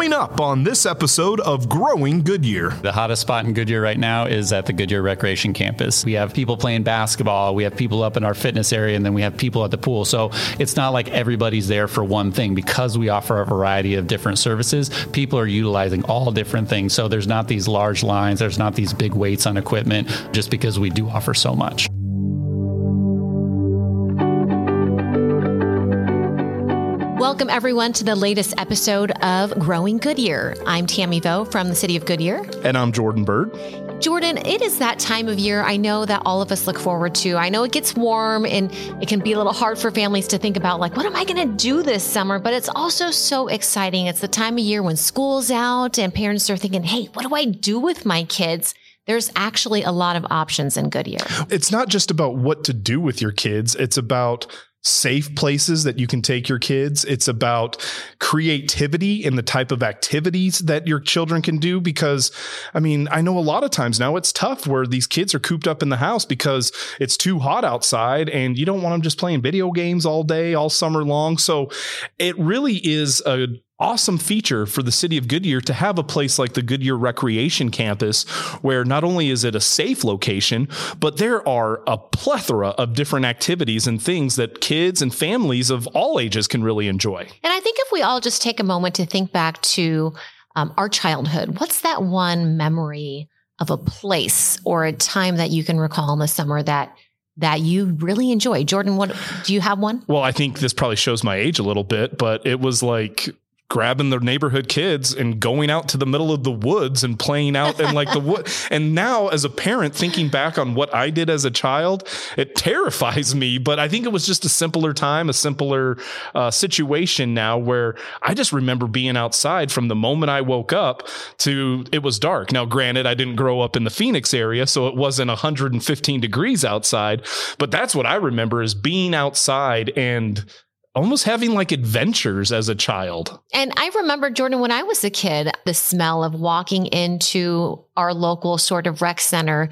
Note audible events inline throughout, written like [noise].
Coming up on this episode of Growing Goodyear. The hottest spot in Goodyear right now is at the Goodyear Recreation Campus. We have people playing basketball, we have people up in our fitness area, and then we have people at the pool. So it's not like everybody's there for one thing. Because we offer a variety of different services, people are utilizing all different things. So there's not these large lines, there's not these big waits on equipment, just because we do offer so much. Welcome, everyone, to the latest episode of Growing Goodyear. I'm Tammy Vo from the city of Goodyear. And I'm Jordan Bird. Jordan, it is that time of year I know that all of us look forward to. I know it gets warm and it can be a little hard for families to think about, like, what am I going to do this summer? But it's also so exciting. It's the time of year when school's out and parents are thinking, hey, what do I do with my kids? There's actually a lot of options in Goodyear. It's not just about what to do with your kids, it's about safe places that you can take your kids. It's about creativity and the type of activities that your children can do. Because, I mean, I know a lot of times now it's tough where these kids are cooped up in the house because it's too hot outside and you don't want them just playing video games all day, all summer long. So it really is a awesome feature for the city of Goodyear to have a place like the Goodyear Recreation Campus, where not only is it a safe location, but there are a plethora of different activities and things that kids and families of all ages can really enjoy. And I think if we all just take a moment to think back to um, our childhood, what's that one memory of a place or a time that you can recall in the summer that that you really enjoy. Jordan, what do you have one? Well, I think this probably shows my age a little bit, but it was like grabbing the neighborhood kids and going out to the middle of the woods and playing out in like the wood. [laughs] And now, as a parent, thinking back on what I did as a child, it terrifies me. But I think it was just a simpler time, a simpler uh, situation now where I just remember being outside from the moment I woke up to it was dark. Now, granted, I didn't grow up in the Phoenix area, so it wasn't 115 degrees outside, but that's what I remember is being outside and almost having like adventures as a child. And I remember, Jordan, when I was a kid, the smell of walking into our local sort of rec center.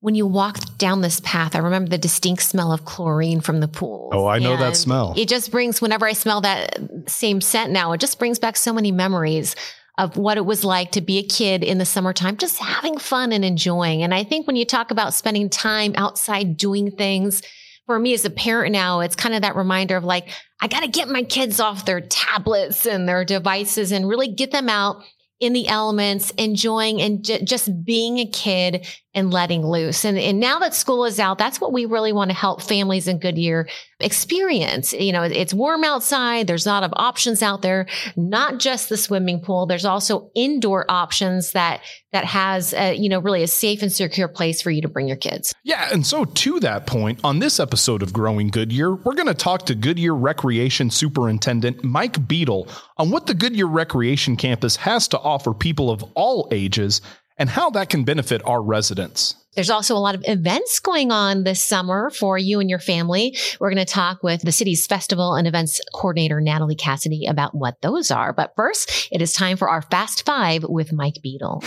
When you walked down this path, I remember the distinct smell of chlorine from the pool. Oh, I know and that smell. It just brings, whenever I smell that same scent now, it just brings back so many memories of what it was like to be a kid in the summertime, just having fun and enjoying. And I think when you talk about spending time outside doing things, for me as a parent now, it's kind of that reminder of like, I got to get my kids off their tablets and their devices and really get them out in the elements, enjoying and j- just being a kid and letting loose. And, and now that school is out, that's what we really want to help families in Goodyear experience. You know, it's warm outside. There's a lot of options out there, not just the swimming pool. There's also indoor options that, that has, a, you know, really a safe and secure place for you to bring your kids. Yeah. And so to that point, on this episode of Growing Goodyear, we're going to talk to Goodyear Recreation Superintendent Mike Beadle on what the Goodyear Recreation Campus has to offer people of all ages and how that can benefit our residents. There's also a lot of events going on this summer for you and your family. We're going to talk with the city's festival and events coordinator, Natalie Cassidy, about what those are. But first, it is time for our Fast Five with Mike Beadle.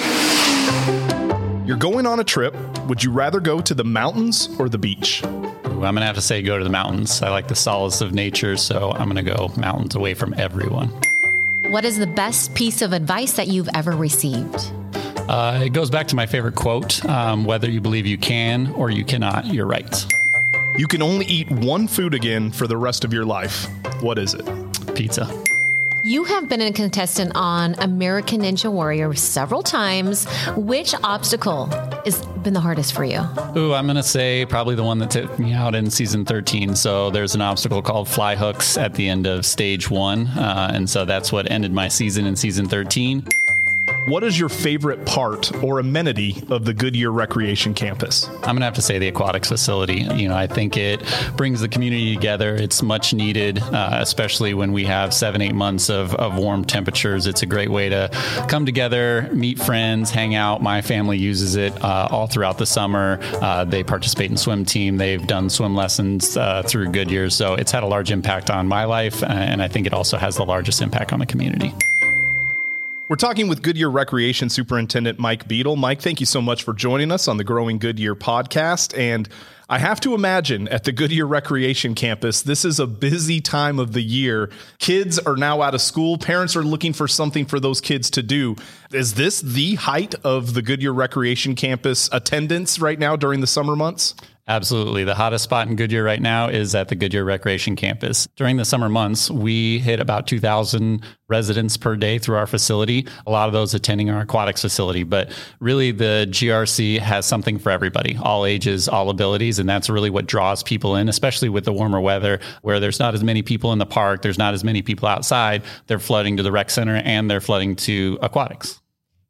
You're going on a trip. Would you rather go to the mountains or the beach? Ooh, I'm going to have to say go to the mountains. I like the solace of nature, so I'm going to go mountains away from everyone. What is the best piece of advice that you've ever received? Uh, it goes back to my favorite quote um, whether you believe you can or you cannot, you're right. You can only eat one food again for the rest of your life. What is it? Pizza. You have been a contestant on American Ninja Warrior several times. Which obstacle has been the hardest for you? Ooh, I'm going to say probably the one that took me out in season 13. So there's an obstacle called fly hooks at the end of stage one. Uh, and so that's what ended my season in season 13. What is your favorite part or amenity of the Goodyear Recreation Campus? I'm going to have to say the aquatics facility. You know, I think it brings the community together. It's much needed, uh, especially when we have seven, eight months of, of warm temperatures. It's a great way to come together, meet friends, hang out. My family uses it uh, all throughout the summer. Uh, they participate in swim team. They've done swim lessons uh, through Goodyear. So it's had a large impact on my life. And I think it also has the largest impact on the community. We're talking with Goodyear Recreation Superintendent Mike Beadle. Mike, thank you so much for joining us on the Growing Goodyear podcast. And I have to imagine at the Goodyear Recreation Campus, this is a busy time of the year. Kids are now out of school. Parents are looking for something for those kids to do. Is this the height of the Goodyear Recreation Campus attendance right now during the summer months? Absolutely. The hottest spot in Goodyear right now is at the Goodyear Recreation Campus. During the summer months, we hit about 2,000 residents per day through our facility, a lot of those attending our aquatics facility. But really, the GRC has something for everybody, all ages, all abilities. And that's really what draws people in, especially with the warmer weather where there's not as many people in the park, there's not as many people outside. They're flooding to the rec center and they're flooding to aquatics.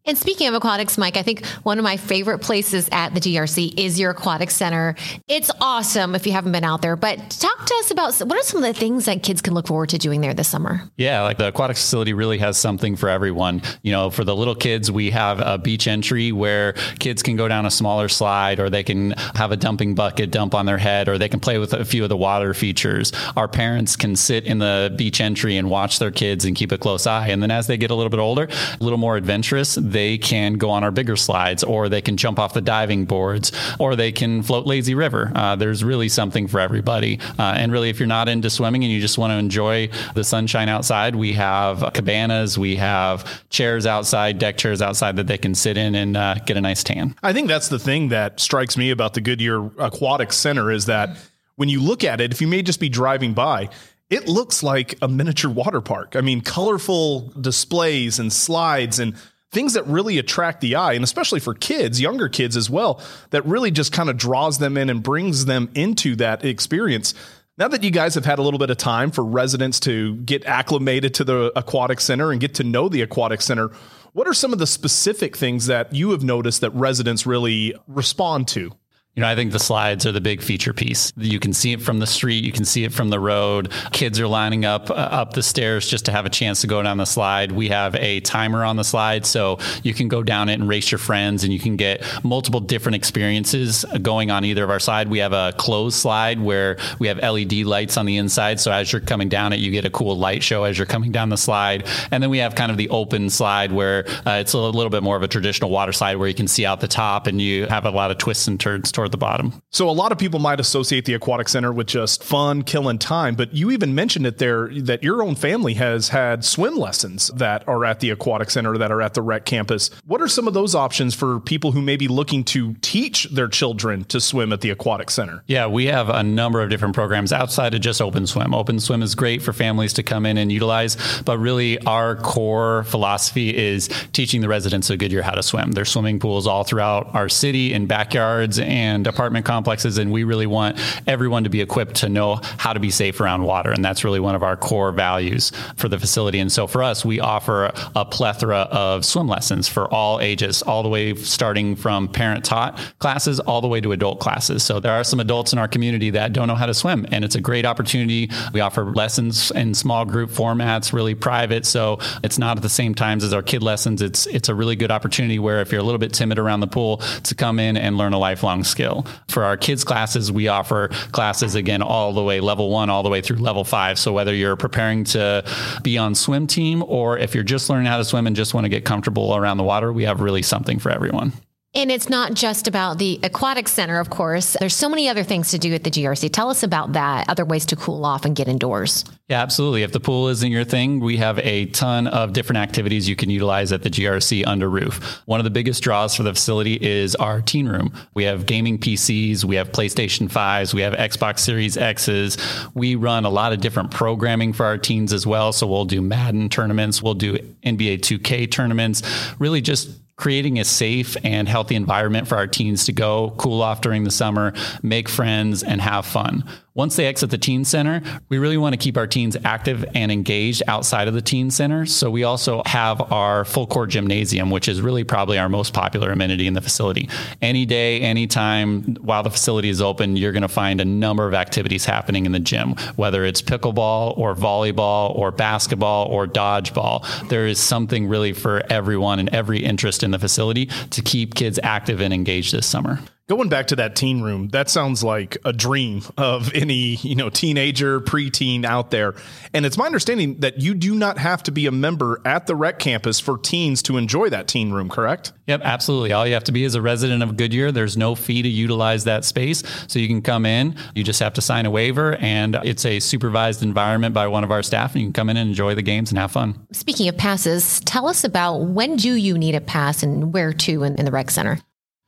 And speaking of aquatics, Mike, I think one of my favorite places at the GRC is your aquatic center. It's awesome if you haven't been out there, but talk to us about what are some of the things that kids can look forward to doing there this summer? Yeah, like the aquatic facility really has something for everyone. You know, for the little kids, we have a beach entry where kids can go down a smaller slide or they can have a dumping bucket dump on their head or they can play with a few of the water features. Our parents can sit in the beach entry and watch their kids and keep a close eye. And then as they get a little bit older, a little more adventurous, they can go on our bigger slides, or they can jump off the diving boards, or they can float lazy river. Uh, there's really something for everybody. Uh, and really, if you're not into swimming and you just want to enjoy the sunshine outside, we have cabanas, we have chairs outside, deck chairs outside that they can sit in and uh, get a nice tan. I think that's the thing that strikes me about the Goodyear Aquatic Center is that when you look at it, if you may just be driving by, it looks like a miniature water park. I mean, colorful displays and slides and things that really attract the eye, and especially for kids, younger kids as well, that really just kind of draws them in and brings them into that experience. Now that you guys have had a little bit of time for residents to get acclimated to the aquatic center and get to know the aquatic center, what are some of the specific things that you have noticed that residents really respond to? You know, I think the slides are the big feature piece. You can see it from the street, you can see it from the road. Kids are lining up uh, up the stairs just to have a chance to go down the slide. We have a timer on the slide, so you can go down it and race your friends, and you can get multiple different experiences going on either of our side. We have a closed slide where we have LED lights on the inside, so as you're coming down it, you get a cool light show as you're coming down the slide. And then we have kind of the open slide where uh, it's a little bit more of a traditional water slide where you can see out the top, and you have a lot of twists and turns toward the bottom. So a lot of people might associate the aquatic center with just fun, killing time, but you even mentioned it there that your own family has had swim lessons that are at the aquatic center that are at the rec campus. What are some of those options for people who may be looking to teach their children to swim at the aquatic center? Yeah, we have a number of different programs outside of just open swim. Open swim is great for families to come in and utilize, but really our core philosophy is teaching the residents of Goodyear how to swim. There's swimming pools all throughout our city in backyards and apartment complexes, and we really want everyone to be equipped to know how to be safe around water. And that's really one of our core values for the facility. And so for us, we offer a plethora of swim lessons for all ages, all the way starting from parent taught classes all the way to adult classes. So there are some adults in our community that don't know how to swim, and it's a great opportunity. We offer lessons in small group formats, really private. So it's not at the same times as our kid lessons. It's it's a really good opportunity where if you're a little bit timid around the pool to come in and learn a lifelong skill. For our kids classes, we offer classes again all the way level one all the way through level five. So whether you're preparing to be on swim team or if you're just learning how to swim and just want to get comfortable around the water, we have really something for everyone. And it's not just about the aquatic center, of course. There's so many other things to do at the GRC. Tell us about that, other ways to cool off and get indoors. Yeah, absolutely. If the pool isn't your thing, we have a ton of different activities you can utilize at the GRC under roof. One of the biggest draws for the facility is our teen room. We have gaming PCs, we have PlayStation 5s, we have Xbox Series X's. We run a lot of different programming for our teens as well. So we'll do Madden tournaments, we'll do NBA 2K tournaments, really just creating a safe and healthy environment for our teens to go cool off during the summer, make friends, and have fun. Once they exit the teen center, we really want to keep our teens active and engaged outside of the teen center. So we also have our full court gymnasium, which is really probably our most popular amenity in the facility. Any day, anytime while the facility is open, you're going to find a number of activities happening in the gym, whether it's pickleball or volleyball or basketball or dodgeball. There is something really for everyone and every interest in the facility to keep kids active and engaged this summer. Going back to that teen room, that sounds like a dream of any, you know, teenager, preteen out there. And it's my understanding that you do not have to be a member at the rec campus for teens to enjoy that teen room, correct? Yep, absolutely. All you have to be is a resident of Goodyear. There's no fee to utilize that space. So you can come in, you just have to sign a waiver, and it's a supervised environment by one of our staff, and you can come in and enjoy the games and have fun. Speaking of passes, tell us about when do you need a pass and where to in, in the rec center?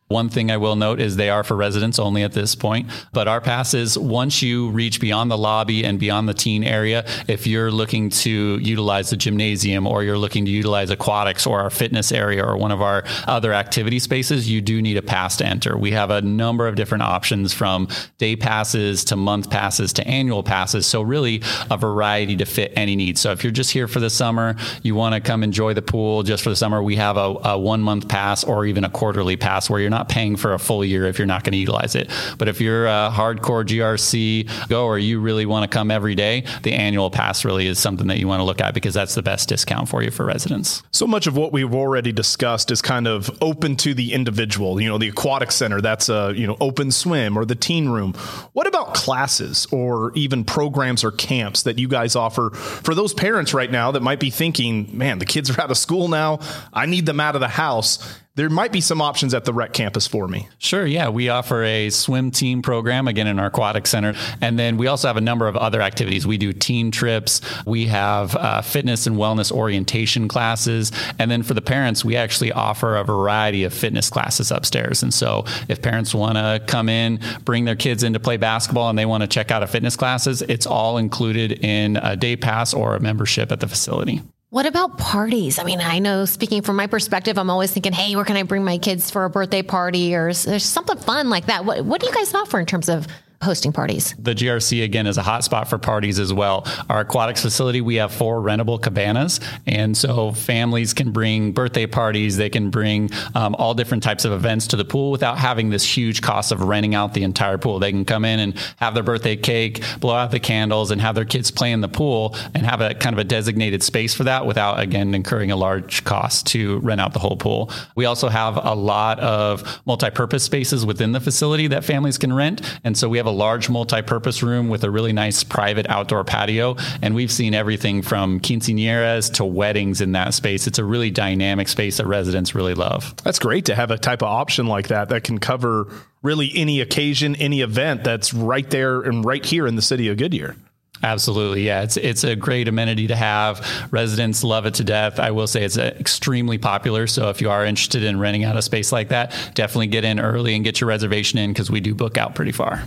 One thing I will note is they are for residents only at this point. But our passes, once you reach beyond the lobby and beyond the teen area, if you're looking to utilize the gymnasium or you're looking to utilize aquatics or our fitness area or one of our other activity spaces, you do need a pass to enter. We have a number of different options from day passes to month passes to annual passes. So, really, a variety to fit any need. So, if you're just here for the summer, you want to come enjoy the pool just for the summer, we have a, a one month pass or even a quarterly pass where you're not paying for a full year if you're not going to utilize it. But if you're a hardcore GRC goer, you really want to come every day, the annual pass really is something that you want to look at because that's the best discount for you for residents. So much of what we've already discussed is kind of open to the individual. You know, the aquatic center, that's a, you know, open swim or the teen room. What about classes or even programs or camps that you guys offer for those parents right now that might be thinking, man, the kids are out of school now. I need them out of the house there might be some options at the rec campus for me. Sure. Yeah. We offer a swim team program again in our aquatic center. And then we also have a number of other activities. We do teen trips. We have uh, fitness and wellness orientation classes. And then for the parents, we actually offer a variety of fitness classes upstairs. And so if parents want to come in, bring their kids in to play basketball and they want to check out a fitness classes, it's all included in a day pass or a membership at the facility. What about parties? I mean, I know speaking from my perspective, I'm always thinking, hey, where can I bring my kids for a birthday party or there's something fun like that. What, what do you guys offer in terms of hosting parties. The GRC again is a hotspot for parties as well. Our aquatics facility, we have four rentable cabanas, and so families can bring birthday parties. They can bring um, all different types of events to the pool without having this huge cost of renting out the entire pool. They can come in and have their birthday cake, blow out the candles, and have their kids play in the pool and have a kind of a designated space for that without again incurring a large cost to rent out the whole pool. We also have a lot of multi-purpose spaces within the facility that families can rent, and so we have a large multi-purpose room with a really nice private outdoor patio. And we've seen everything from quinceañeras to weddings in that space. It's a really dynamic space that residents really love. That's great to have a type of option like that that can cover really any occasion, any event that's right there and right here in the city of Goodyear. Absolutely, yeah. It's it's a great amenity to have. Residents love it to death. I will say it's extremely popular. So if you are interested in renting out a space like that, definitely get in early and get your reservation in because we do book out pretty far.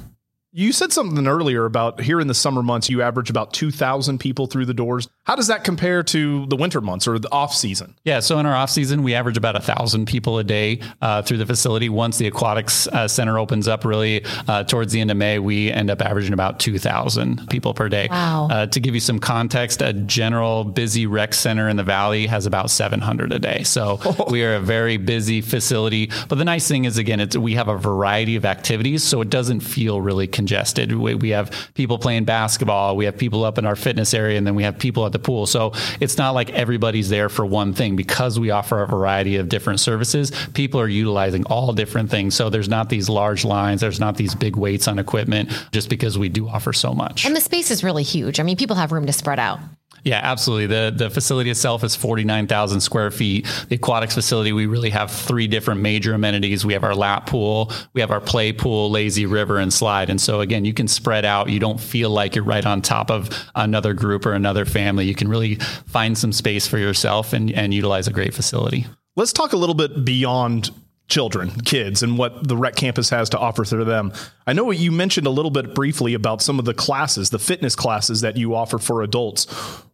You said something earlier about here in the summer months, you average about 2,000 people through the doors. How does that compare to the winter months or the off season? Yeah, so in our off season, we average about a thousand people a day uh, through the facility. Once the aquatics uh, center opens up, really uh, towards the end of May, we end up averaging about 2,000 people per day. Wow. Uh, to give you some context, a general busy rec center in the valley has about 700 a day. So [laughs] we are a very busy facility. But the nice thing is, again, it's, we have a variety of activities, so it doesn't feel really congested. We, we have people playing basketball, we have people up in our fitness area, and then we have people at the pool. So it's not like everybody's there for one thing because we offer a variety of different services. People are utilizing all different things. So there's not these large lines, there's not these big waits on equipment just because we do offer so much. And the space is really huge. I mean, people have room to spread out. Yeah, absolutely. The the facility itself is 49,000 square feet. The aquatics facility, we really have three different major amenities. We have our lap pool, we have our play pool, lazy river, and slide. And so again, you can spread out. You don't feel like you're right on top of another group or another family. You can really find some space for yourself and, and utilize a great facility. Let's talk a little bit beyond children, kids, and what the rec campus has to offer to them. I know you mentioned a little bit briefly about some of the classes, the fitness classes that you offer for adults.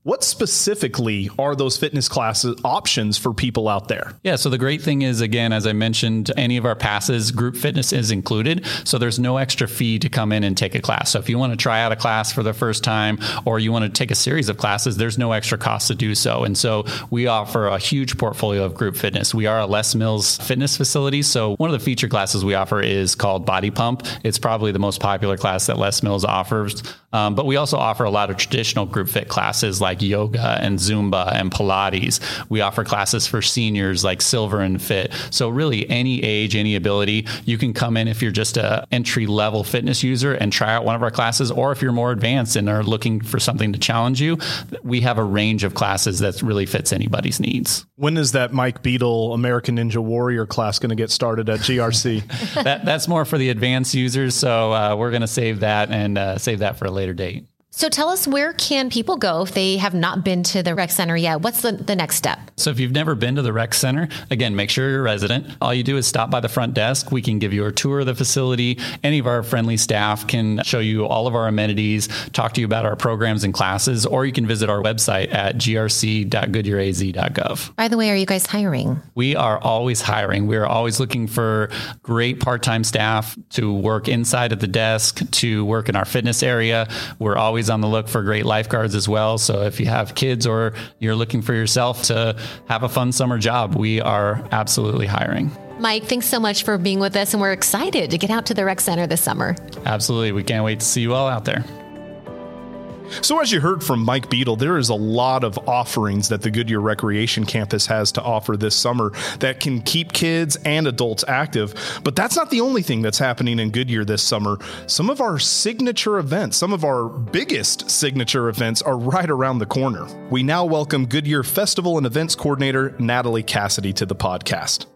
What specifically are those fitness classes options for people out there? Yeah, so the great thing is, again, as I mentioned, any of our passes, group fitness is included. So there's no extra fee to come in and take a class. So if you want to try out a class for the first time or you want to take a series of classes, there's no extra cost to do so. And so we offer a huge portfolio of group fitness. We are a Les Mills fitness facility. So one of the feature classes we offer is called Body Pump. It's probably the most popular class that Les Mills offers. Um, but we also offer a lot of traditional group fit classes like yoga and Zumba and Pilates. We offer classes for seniors like Silver and Fit. So really, any age, any ability, you can come in if you're just a entry level fitness user and try out one of our classes, or if you're more advanced and are looking for something to challenge you, we have a range of classes that really fits anybody's needs. When is that Mike Beadle American Ninja Warrior class going to get started at GRC? [laughs] that, that's more for the advanced users, so uh, we're going to save that and uh, save that for a later date. So tell us where can people go if they have not been to the rec center yet? What's the, the next step? So if you've never been to the rec center, again, make sure you're a resident. All you do is stop by the front desk. We can give you a tour of the facility. Any of our friendly staff can show you all of our amenities, talk to you about our programs and classes, or you can visit our website at grc.goodyearaz.gov. By the way, are you guys hiring? We are always hiring. We are always looking for great part-time staff to work inside at the desk, to work in our fitness area. We're always always on the look for great lifeguards as well. So if you have kids or you're looking for yourself to have a fun summer job, we are absolutely hiring. Mike, thanks so much for being with us, and we're excited to get out to the rec center this summer. Absolutely. We can't wait to see you all out there. So, as you heard from Mike Beadle, there is a lot of offerings that the Goodyear Recreation Campus has to offer this summer that can keep kids and adults active. But that's not the only thing that's happening in Goodyear this summer. Some of our signature events, some of our biggest signature events, are right around the corner. We now welcome Goodyear Festival and Events Coordinator Natalie Cassidy to the podcast.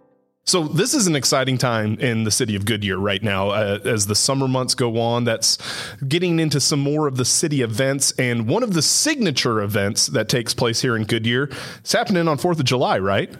So this is an exciting time in the city of Goodyear right now uh, as the summer months go on. That's getting into some more of the city events, and one of the signature events that takes place here in Goodyear is happening on Fourth of July, right?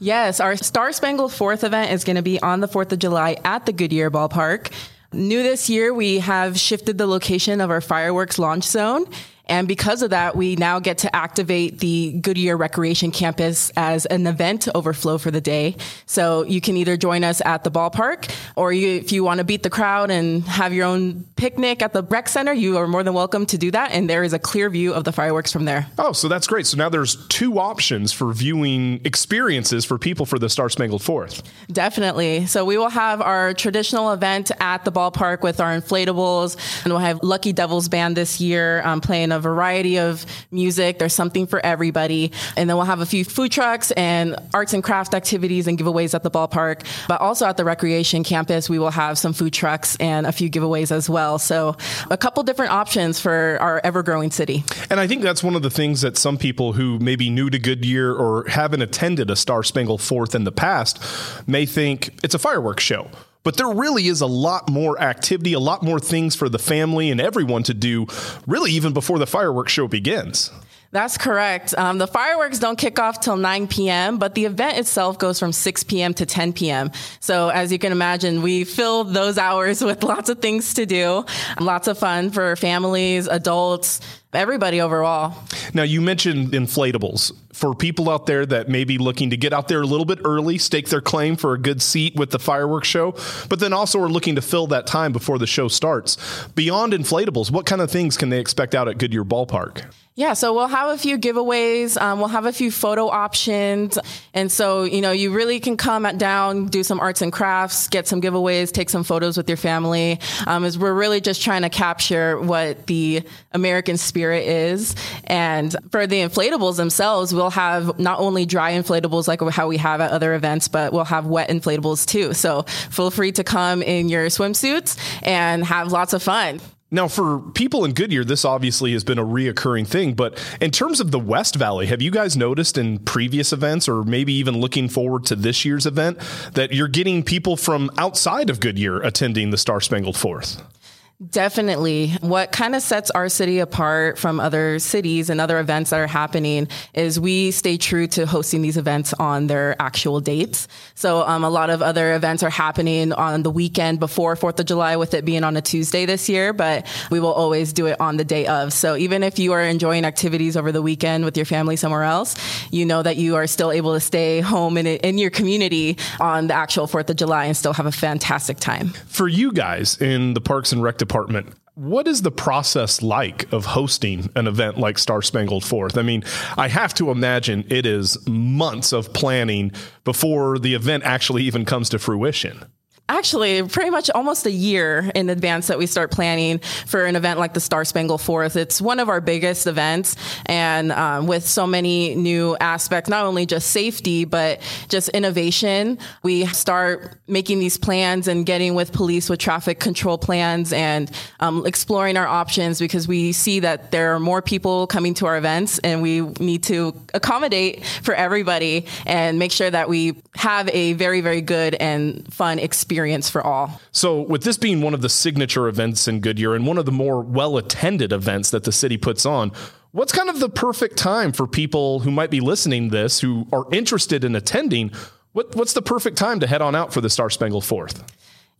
Yes, our Star Spangled Fourth event is going to be on the Fourth of July at the Goodyear Ballpark. New this year, we have shifted the location of our fireworks launch zone and because of that, we now get to activate the Goodyear Recreation Campus as an event overflow for the day. So you can either join us at the ballpark or you, if you want to beat the crowd and have your own picnic at the rec center, you are more than welcome to do that. And there is a clear view of the fireworks from there. Oh, so that's great. So now there's two options for viewing experiences for people for the Star Spangled Fourth. Definitely. So we will have our traditional event at the ballpark with our inflatables and we'll have Lucky Devils Band this year um, playing a variety of music. There's something for everybody. And then we'll have a few food trucks and arts and craft activities and giveaways at the ballpark. But also at the recreation campus, we will have some food trucks and a few giveaways as well. So a couple different options for our ever growing city. And I think that's one of the things that some people who may be new to Goodyear or haven't attended a Star Spangled Fourth in the past may think it's a fireworks show. But there really is a lot more activity, a lot more things for the family and everyone to do, really, even before the fireworks show begins. That's correct. Um, the fireworks don't kick off till 9 p.m., but the event itself goes from 6 p.m. to 10 p.m. So as you can imagine, we fill those hours [laughs] with lots of things to do, lots of fun for families, adults, everybody overall. Now, you mentioned inflatables. For people out there that may be looking to get out there a little bit early, stake their claim for a good seat with the fireworks show, but then also are looking to fill that time before the show starts. Beyond inflatables, what kind of things can they expect out at Goodyear Ballpark? Yeah, so we'll have a few giveaways. Um, we'll have a few photo options. And so, you know, you really can come down, do some arts and crafts, get some giveaways, take some photos with your family. Um, as we're really just trying to capture what the American spirit is. And for the inflatables themselves, we'll have not only dry inflatables like how we have at other events, but we'll have wet inflatables too. So feel free to come in your swimsuits and have lots of fun. Now, for people in Goodyear, this obviously has been a reoccurring thing. But in terms of the West Valley, have you guys noticed in previous events, or maybe even looking forward to this year's event, that you're getting people from outside of Goodyear attending the Star Spangled Fourth? Definitely. What kind of sets our city apart from other cities and other events that are happening is we stay true to hosting these events on their actual dates. So um, a lot of other events are happening on the weekend before 4th of July with it being on a Tuesday this year, but we will always do it on the day of. So even if you are enjoying activities over the weekend with your family somewhere else, you know that you are still able to stay home in, in your community on the actual 4th of July and still have a fantastic time. For you guys in the Parks and Rec department. What is the process like of hosting an event like Star Spangled Fourth? I mean, I have to imagine it is months of planning before the event actually even comes to fruition. Actually pretty much almost a year in advance that we start planning for an event like the Star Spangled Fourth. It's one of our biggest events, and um, with so many new aspects, not only just safety but just innovation, we start making these plans and getting with police with traffic control plans and um, exploring our options because we see that there are more people coming to our events, and we need to accommodate for everybody and make sure that we have a very very good and fun experience experience for all. So, with this being one of the signature events in Goodyear and one of the more well attended events that the city puts on, what's kind of the perfect time for people who might be listening this who are interested in attending? What, what's the perfect time to head on out for the Star Spangled Fourth?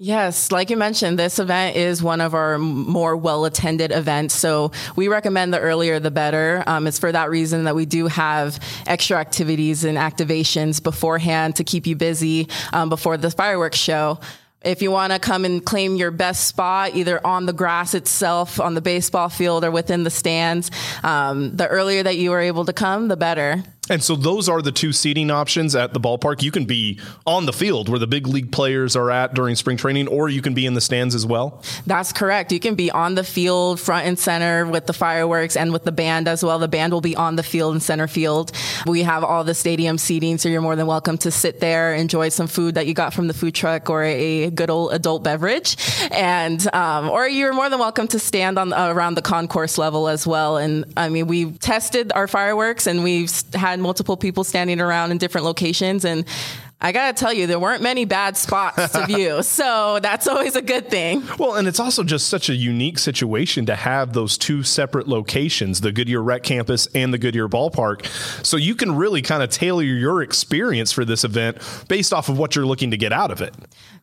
Yes, like you mentioned, this event is one of our more well attended events. So we recommend the earlier the better. Um, it's for that reason that we do have extra activities and activations beforehand to keep you busy um, before the fireworks show. If you want to come and claim your best spot, either on the grass itself, on the baseball field, or within the stands, um, the earlier that you are able to come, the better. And so those are the two seating options at the ballpark. You can be on the field where the big league players are at during spring training, or you can be in the stands as well. That's correct. You can be on the field, front and center with the fireworks and with the band as well. The band will be on the field and center field. We have all the stadium seating, so you're more than welcome to sit there, enjoy some food that you got from the food truck or a good old adult beverage, and um, or you're more than welcome to stand on around the concourse level as well. And I mean, we tested our fireworks and we've had multiple people standing around in different locations. And I got to tell you, there weren't many bad spots to [laughs] view. so that's always a good thing. Well, and it's also just such a unique situation to have those two separate locations, the Goodyear Rec Campus and the Goodyear Ballpark. So you can really kind of tailor your experience for this event based off of what you're looking to get out of it.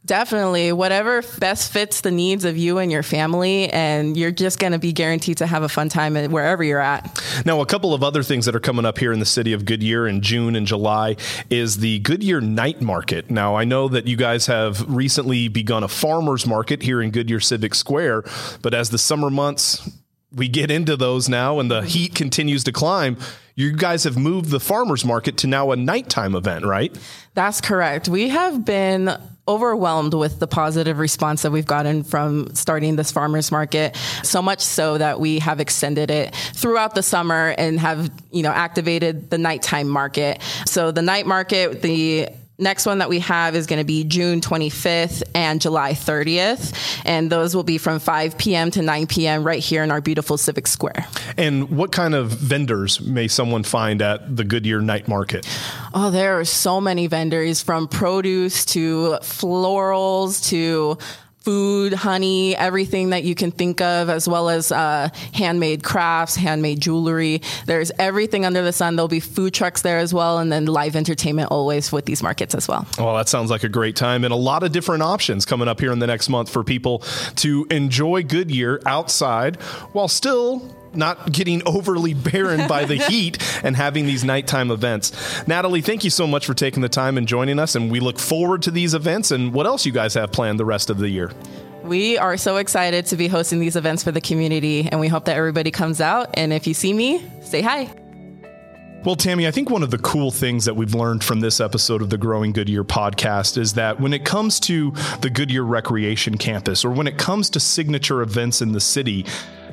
Definitely. Whatever best fits the needs of you and your family, and you're just to be guaranteed to have a fun time wherever you're at. Now, a couple of other things that are coming up here in the city of Goodyear in June and July is the Goodyear Night Market. Now, I know that you guys have recently begun a farmer's market here in Goodyear Civic Square, but as the summer months we get into those now and the heat continues to climb, you guys have moved the farmers market to now a nighttime event, right? That's correct. We have been overwhelmed with the positive response that we've gotten from starting this farmers market so much so that we have extended it throughout the summer and have you know activated the nighttime market so the night market the Next one that we have is going to be June 25th and July 30th. And those will be from 5 p.m. to 9 p.m. right here in our beautiful Civic Square. And what kind of vendors may someone find at the Goodyear Night Market? Oh, there are so many vendors from produce to florals to food, honey, everything that you can think of, as well as uh, handmade crafts, handmade jewelry. There's everything under the sun. There'll be food trucks there as well, and then live entertainment always with these markets as well. Well, that sounds like a great time, and a lot of different options coming up here in the next month for people to enjoy Goodyear outside while still not getting overly barren by the [laughs] heat and having these nighttime events. Natalie, thank you so much for taking the time and joining us. And we look forward to these events and what else you guys have planned the rest of the year. We are so excited to be hosting these events for the community, and we hope that everybody comes out. And if you see me, say hi. Well, Tammy, I think one of the cool things that we've learned from this episode of the Growing Goodyear podcast is that when it comes to the Goodyear Recreation Campus or when it comes to signature events in the city,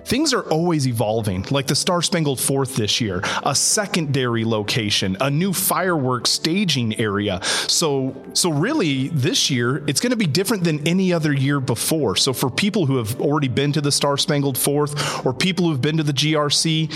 things are always evolving, like the Star Spangled Fourth this year, a secondary location, a new fireworks staging area. So, so really, this year it's going to be different than any other year before. So, for people who have already been to the Star Spangled Fourth or people who've been to the GRC,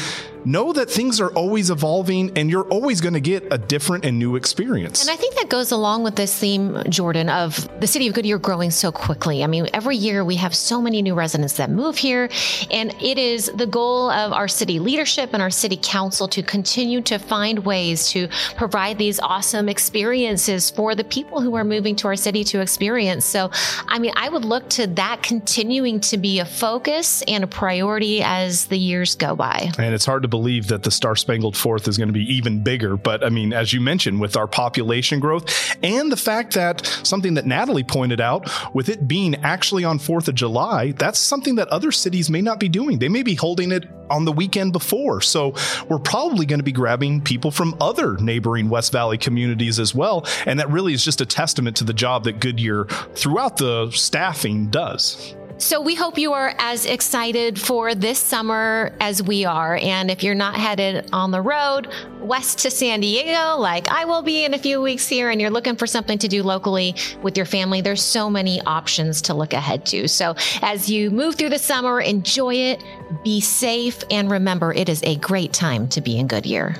know that things are always evolving and you're always going to get a different and new experience. And I think that goes along with this theme, Jordan, of the city of Goodyear growing so quickly. I mean, every year we have so many new residents that move here, and it is the goal of our city leadership and our city council to continue to find ways to provide these awesome experiences for the people who are moving to our city to experience. So, I mean, I would look to that continuing to be a focus and a priority as the years go by. And it's hard to believe believe that the Star Spangled Fourth is going to be even bigger. But I mean, as you mentioned, with our population growth and the fact that something that Natalie pointed out, with it being actually on 4th of July, that's something that other cities may not be doing. They may be holding it on the weekend before. So we're probably going to be grabbing people from other neighboring West Valley communities as well. And that really is just a testament to the job that Goodyear throughout the staffing does. So we hope you are as excited for this summer as we are. And if you're not headed on the road west to San Diego, like I will be in a few weeks here, and you're looking for something to do locally with your family, there's so many options to look ahead to. So as you move through the summer, enjoy it, be safe, and remember it is a great time to be in Goodyear.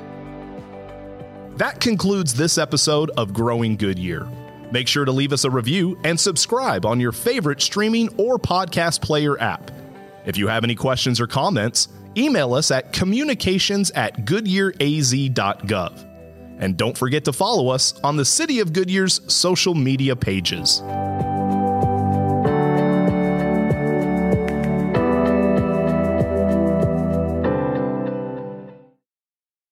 That concludes this episode of Growing Goodyear. Make sure to leave us a review and subscribe on your favorite streaming or podcast player app. If you have any questions or comments, email us at communications at goodyearaz.gov. And don't forget to follow us on the City of Goodyear's social media pages.